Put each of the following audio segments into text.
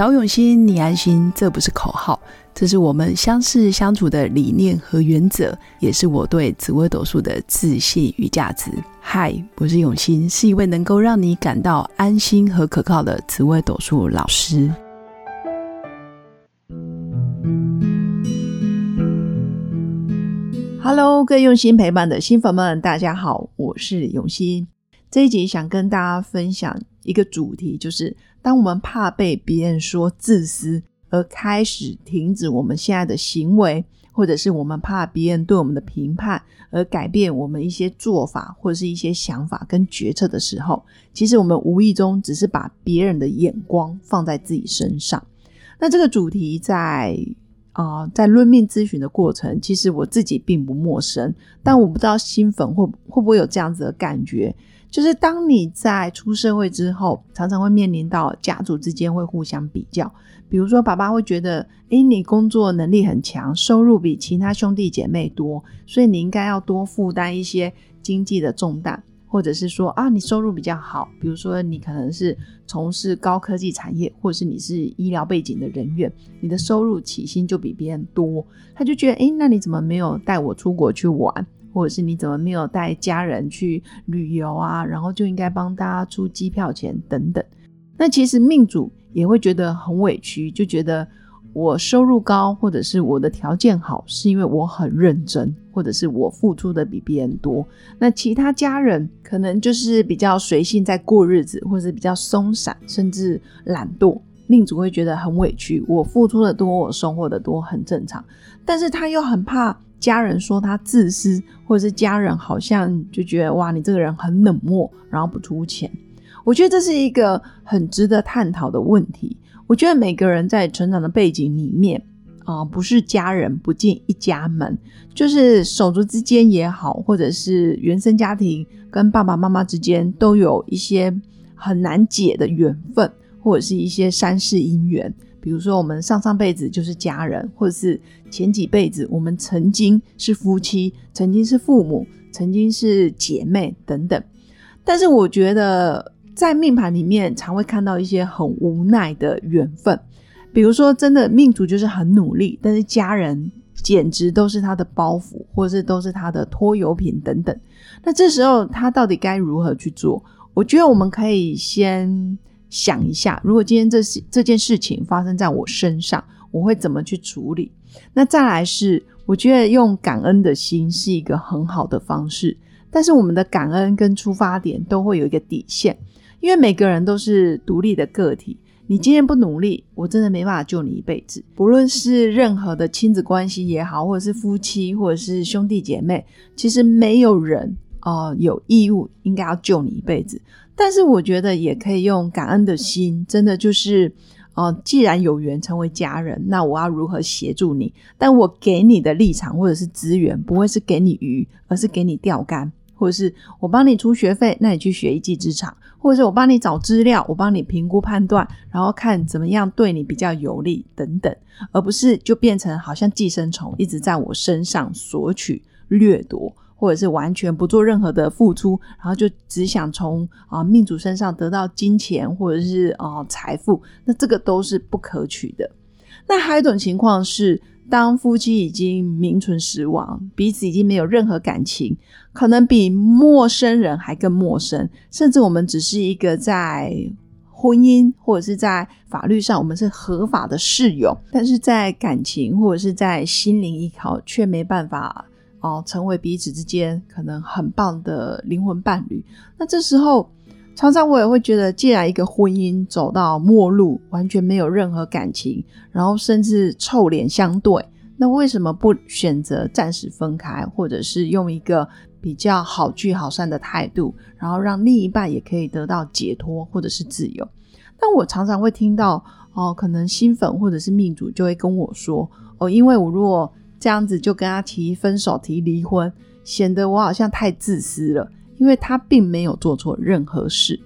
找永新，你安心，这不是口号，这是我们相识相处的理念和原则，也是我对紫微斗数的自信与价值。嗨，我是永新，是一位能够让你感到安心和可靠的紫微斗数老师。Hello，各位用心陪伴的新粉们，大家好，我是永新。这一集想跟大家分享一个主题，就是当我们怕被别人说自私，而开始停止我们现在的行为，或者是我们怕别人对我们的评判而改变我们一些做法或者是一些想法跟决策的时候，其实我们无意中只是把别人的眼光放在自己身上。那这个主题在。啊，在论命咨询的过程，其实我自己并不陌生，但我不知道新粉会会不会有这样子的感觉，就是当你在出社会之后，常常会面临到家族之间会互相比较，比如说爸爸会觉得，诶，你工作能力很强，收入比其他兄弟姐妹多，所以你应该要多负担一些经济的重担。或者是说啊，你收入比较好，比如说你可能是从事高科技产业，或者是你是医疗背景的人员，你的收入起薪就比别人多，他就觉得，哎，那你怎么没有带我出国去玩，或者是你怎么没有带家人去旅游啊？然后就应该帮大家出机票钱等等。那其实命主也会觉得很委屈，就觉得。我收入高，或者是我的条件好，是因为我很认真，或者是我付出的比别人多。那其他家人可能就是比较随性在过日子，或者是比较松散，甚至懒惰，命主会觉得很委屈。我付出的多，我收获的多，很正常。但是他又很怕家人说他自私，或者是家人好像就觉得哇，你这个人很冷漠，然后不出钱。我觉得这是一个很值得探讨的问题。我觉得每个人在成长的背景里面啊，不是家人不进一家门，就是手足之间也好，或者是原生家庭跟爸爸妈妈之间都有一些很难解的缘分，或者是一些三世姻缘。比如说，我们上上辈子就是家人，或者是前几辈子我们曾经是夫妻，曾经是父母，曾经是姐妹等等。但是我觉得。在命盘里面，常会看到一些很无奈的缘分，比如说，真的命主就是很努力，但是家人简直都是他的包袱，或者是都是他的拖油瓶等等。那这时候他到底该如何去做？我觉得我们可以先想一下，如果今天这事这件事情发生在我身上，我会怎么去处理？那再来是，我觉得用感恩的心是一个很好的方式，但是我们的感恩跟出发点都会有一个底线。因为每个人都是独立的个体，你今天不努力，我真的没办法救你一辈子。不论是任何的亲子关系也好，或者是夫妻，或者是兄弟姐妹，其实没有人啊有义务应该要救你一辈子。但是我觉得也可以用感恩的心，真的就是，哦，既然有缘成为家人，那我要如何协助你？但我给你的立场或者是资源，不会是给你鱼，而是给你钓竿。或者是我帮你出学费，那你去学一技之长；或者是我帮你找资料，我帮你评估判断，然后看怎么样对你比较有利等等，而不是就变成好像寄生虫一直在我身上索取、掠夺，或者是完全不做任何的付出，然后就只想从啊命主身上得到金钱或者是啊财富，那这个都是不可取的。那还有一种情况是。当夫妻已经名存实亡，彼此已经没有任何感情，可能比陌生人还更陌生，甚至我们只是一个在婚姻或者是在法律上我们是合法的室友，但是在感情或者是在心灵依靠却没办法哦成为彼此之间可能很棒的灵魂伴侣。那这时候。常常我也会觉得，既然一个婚姻走到末路，完全没有任何感情，然后甚至臭脸相对，那为什么不选择暂时分开，或者是用一个比较好聚好散的态度，然后让另一半也可以得到解脱或者是自由？但我常常会听到，哦，可能新粉或者是命主就会跟我说，哦，因为我如果这样子就跟他提分手、提离婚，显得我好像太自私了。因为他并没有做错任何事，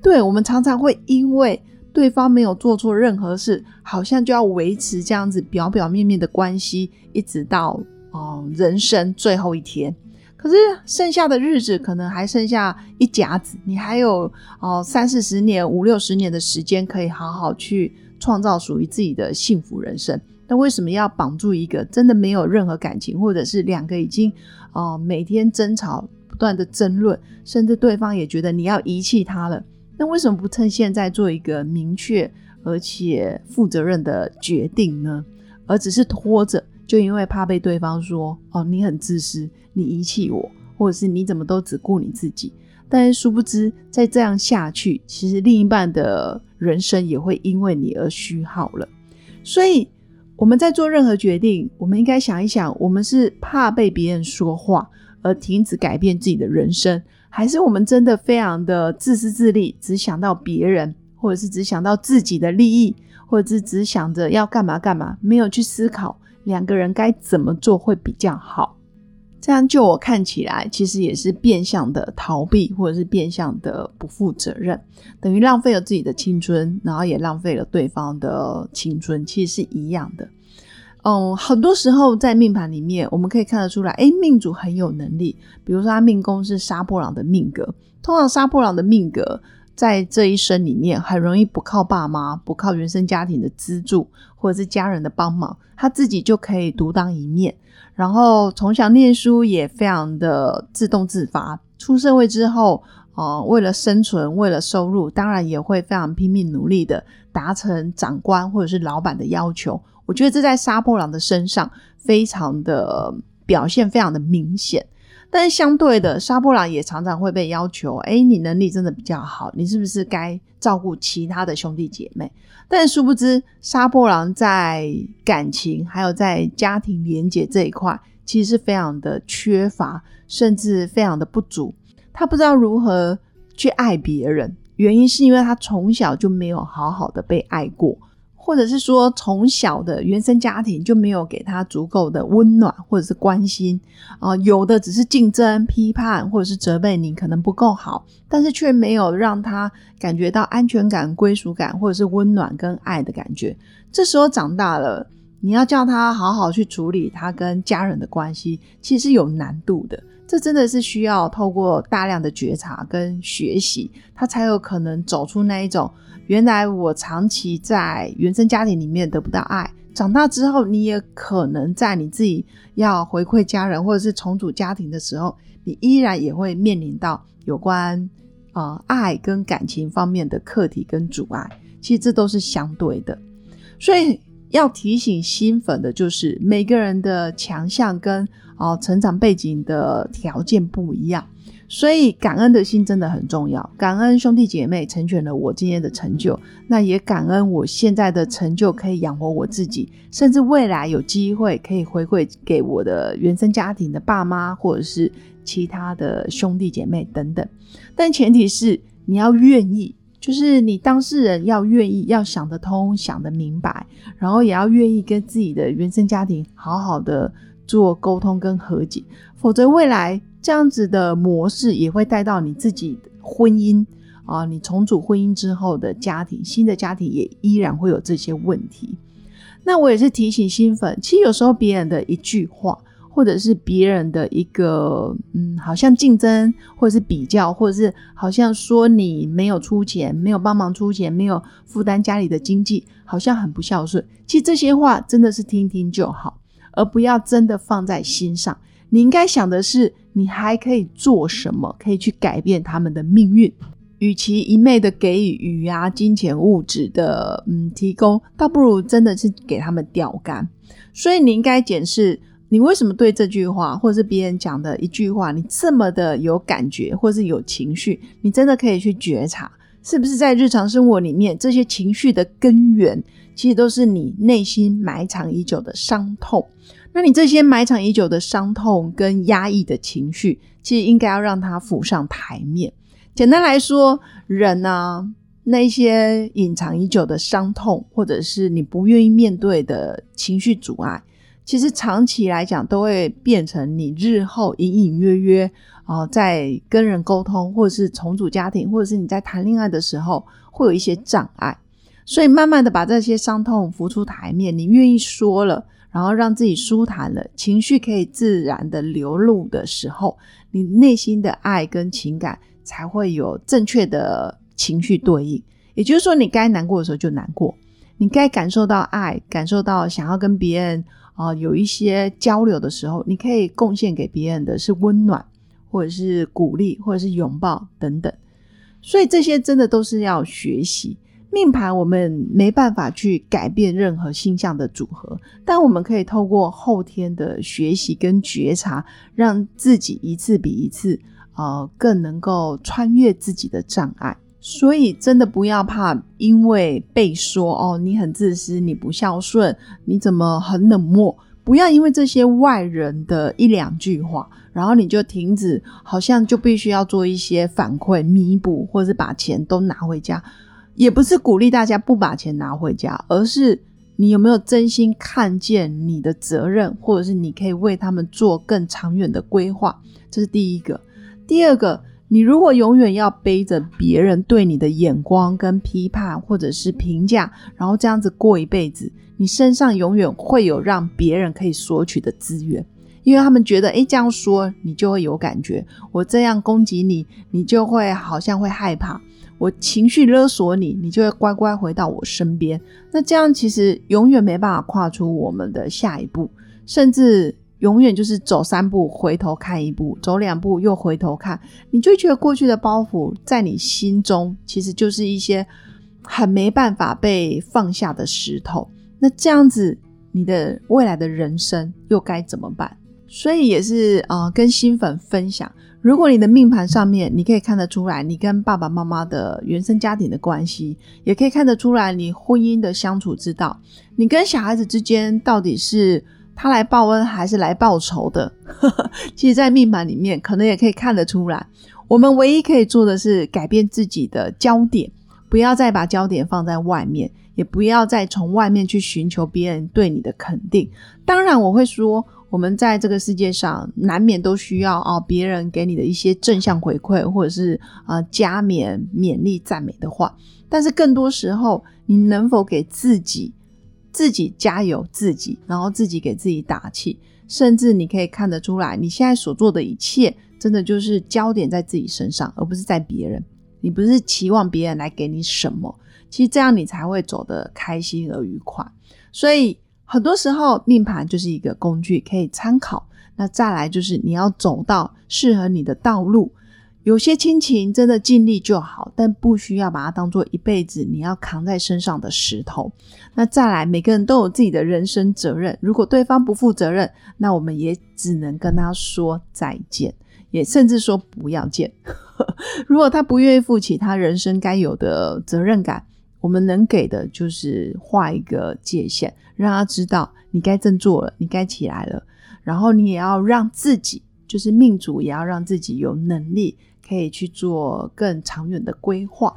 对我们常常会因为对方没有做错任何事，好像就要维持这样子表表面面的关系，一直到哦人生最后一天。可是剩下的日子可能还剩下一甲子，你还有哦三四十年、五六十年的时间可以好好去创造属于自己的幸福人生。那为什么要绑住一个真的没有任何感情，或者是两个已经哦每天争吵、不断的争论，甚至对方也觉得你要遗弃他了？那为什么不趁现在做一个明确而且负责任的决定呢？而只是拖着，就因为怕被对方说哦你很自私，你遗弃我，或者是你怎么都只顾你自己？但是殊不知，再这样下去，其实另一半的人生也会因为你而虚耗了。所以。我们在做任何决定，我们应该想一想：我们是怕被别人说话而停止改变自己的人生，还是我们真的非常的自私自利，只想到别人，或者是只想到自己的利益，或者是只想着要干嘛干嘛，没有去思考两个人该怎么做会比较好？这样就我看起来，其实也是变相的逃避，或者是变相的不负责任，等于浪费了自己的青春，然后也浪费了对方的青春，其实是一样的。嗯，很多时候在命盘里面，我们可以看得出来，哎，命主很有能力，比如说他命宫是杀破狼的命格，通常杀破狼的命格在这一生里面，很容易不靠爸妈，不靠原生家庭的资助，或者是家人的帮忙，他自己就可以独当一面。然后从小念书也非常的自动自发，出社会之后，哦，为了生存，为了收入，当然也会非常拼命努力的达成长官或者是老板的要求。我觉得这在杀破狼的身上非常的表现非常的明显。但是相对的，杀破狼也常常会被要求，哎，你能力真的比较好，你是不是该照顾其他的兄弟姐妹？但殊不知，杀破狼在感情还有在家庭连结这一块，其实是非常的缺乏，甚至非常的不足。他不知道如何去爱别人，原因是因为他从小就没有好好的被爱过。或者是说，从小的原生家庭就没有给他足够的温暖或者是关心啊，有的只是竞争、批判或者是责备你可能不够好，但是却没有让他感觉到安全感、归属感或者是温暖跟爱的感觉。这时候长大了，你要叫他好好去处理他跟家人的关系，其实有难度的。这真的是需要透过大量的觉察跟学习，他才有可能走出那一种。原来我长期在原生家庭里面得不到爱，长大之后你也可能在你自己要回馈家人或者是重组家庭的时候，你依然也会面临到有关呃爱跟感情方面的课题跟阻碍。其实这都是相对的，所以要提醒新粉的就是每个人的强项跟哦成长背景的条件不一样。所以感恩的心真的很重要，感恩兄弟姐妹成全了我今天的成就，那也感恩我现在的成就可以养活我自己，甚至未来有机会可以回馈给我的原生家庭的爸妈或者是其他的兄弟姐妹等等。但前提是你要愿意，就是你当事人要愿意，要想得通、想得明白，然后也要愿意跟自己的原生家庭好好的做沟通跟和解，否则未来。这样子的模式也会带到你自己婚姻啊，你重组婚姻之后的家庭，新的家庭也依然会有这些问题。那我也是提醒新粉，其实有时候别人的一句话，或者是别人的一个嗯，好像竞争，或者是比较，或者是好像说你没有出钱，没有帮忙出钱，没有负担家里的经济，好像很不孝顺。其实这些话真的是听听就好，而不要真的放在心上。你应该想的是，你还可以做什么，可以去改变他们的命运。与其一昧的给予鱼啊金钱物质的嗯提供，倒不如真的是给他们钓竿。所以你应该检视，你为什么对这句话，或者是别人讲的一句话，你这么的有感觉，或是有情绪？你真的可以去觉察，是不是在日常生活里面，这些情绪的根源，其实都是你内心埋藏已久的伤痛。那你这些埋藏已久的伤痛跟压抑的情绪，其实应该要让它浮上台面。简单来说，人呢，那些隐藏已久的伤痛，或者是你不愿意面对的情绪阻碍，其实长期来讲都会变成你日后隐隐约约啊，在跟人沟通，或者是重组家庭，或者是你在谈恋爱的时候，会有一些障碍。所以慢慢的把这些伤痛浮出台面，你愿意说了。然后让自己舒坦了，情绪可以自然的流露的时候，你内心的爱跟情感才会有正确的情绪对应。也就是说，你该难过的时候就难过，你该感受到爱，感受到想要跟别人啊有一些交流的时候，你可以贡献给别人的是温暖，或者是鼓励，或者是拥抱等等。所以这些真的都是要学习。命盘我们没办法去改变任何星象的组合，但我们可以透过后天的学习跟觉察，让自己一次比一次呃更能够穿越自己的障碍。所以真的不要怕，因为被说哦你很自私，你不孝顺，你怎么很冷漠？不要因为这些外人的一两句话，然后你就停止，好像就必须要做一些反馈、弥补，或者是把钱都拿回家。也不是鼓励大家不把钱拿回家，而是你有没有真心看见你的责任，或者是你可以为他们做更长远的规划，这是第一个。第二个，你如果永远要背着别人对你的眼光跟批判，或者是评价，然后这样子过一辈子，你身上永远会有让别人可以索取的资源，因为他们觉得，诶，这样说你就会有感觉，我这样攻击你，你就会好像会害怕。我情绪勒索你，你就会乖乖回到我身边。那这样其实永远没办法跨出我们的下一步，甚至永远就是走三步回头看一步，走两步又回头看，你就觉得过去的包袱在你心中其实就是一些很没办法被放下的石头。那这样子，你的未来的人生又该怎么办？所以也是啊，跟新粉分享。如果你的命盘上面，你可以看得出来，你跟爸爸妈妈的原生家庭的关系，也可以看得出来你婚姻的相处之道，你跟小孩子之间到底是他来报恩还是来报仇的？其实，在命盘里面，可能也可以看得出来。我们唯一可以做的是改变自己的焦点，不要再把焦点放在外面，也不要再从外面去寻求别人对你的肯定。当然，我会说。我们在这个世界上难免都需要啊别人给你的一些正向回馈，或者是啊加冕、勉励、赞美的话。但是更多时候，你能否给自己自己加油，自己然后自己给自己打气，甚至你可以看得出来，你现在所做的一切，真的就是焦点在自己身上，而不是在别人。你不是期望别人来给你什么，其实这样你才会走得开心而愉快。所以。很多时候，命盘就是一个工具，可以参考。那再来就是你要走到适合你的道路。有些亲情真的尽力就好，但不需要把它当做一辈子你要扛在身上的石头。那再来，每个人都有自己的人生责任。如果对方不负责任，那我们也只能跟他说再见，也甚至说不要见。如果他不愿意负起他人生该有的责任感，我们能给的就是画一个界限。让他知道你该振作了，你该起来了。然后你也要让自己，就是命主也要让自己有能力可以去做更长远的规划。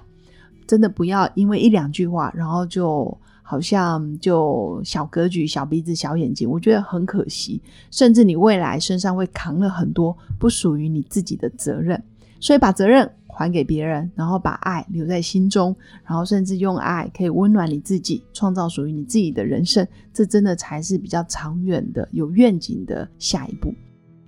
真的不要因为一两句话，然后就好像就小格局、小鼻子、小眼睛，我觉得很可惜。甚至你未来身上会扛了很多不属于你自己的责任，所以把责任。还给别人，然后把爱留在心中，然后甚至用爱可以温暖你自己，创造属于你自己的人生。这真的才是比较长远的、有愿景的下一步。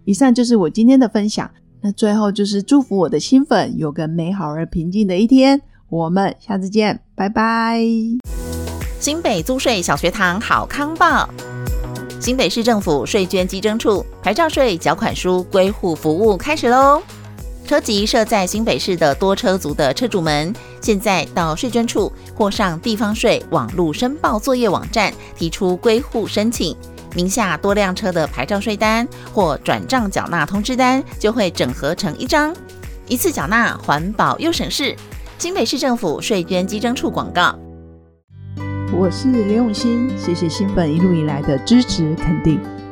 以上就是我今天的分享。那最后就是祝福我的新粉有个美好而平静的一天。我们下次见，拜拜。新北租税小学堂好康报，新北市政府税捐稽征处牌照税缴款书归户服务开始喽。车籍设在新北市的多车族的车主们，现在到税捐处或上地方税网络申报作业网站提出归户申请，名下多辆车的牌照税单或转账缴纳通知单就会整合成一张，一次缴纳，环保又省事。新北市政府税捐稽征处广告。我是刘永新，谢谢新粉一路以来的支持肯定。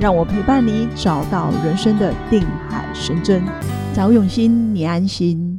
让我陪伴你，找到人生的定海神针。找永新，你安心。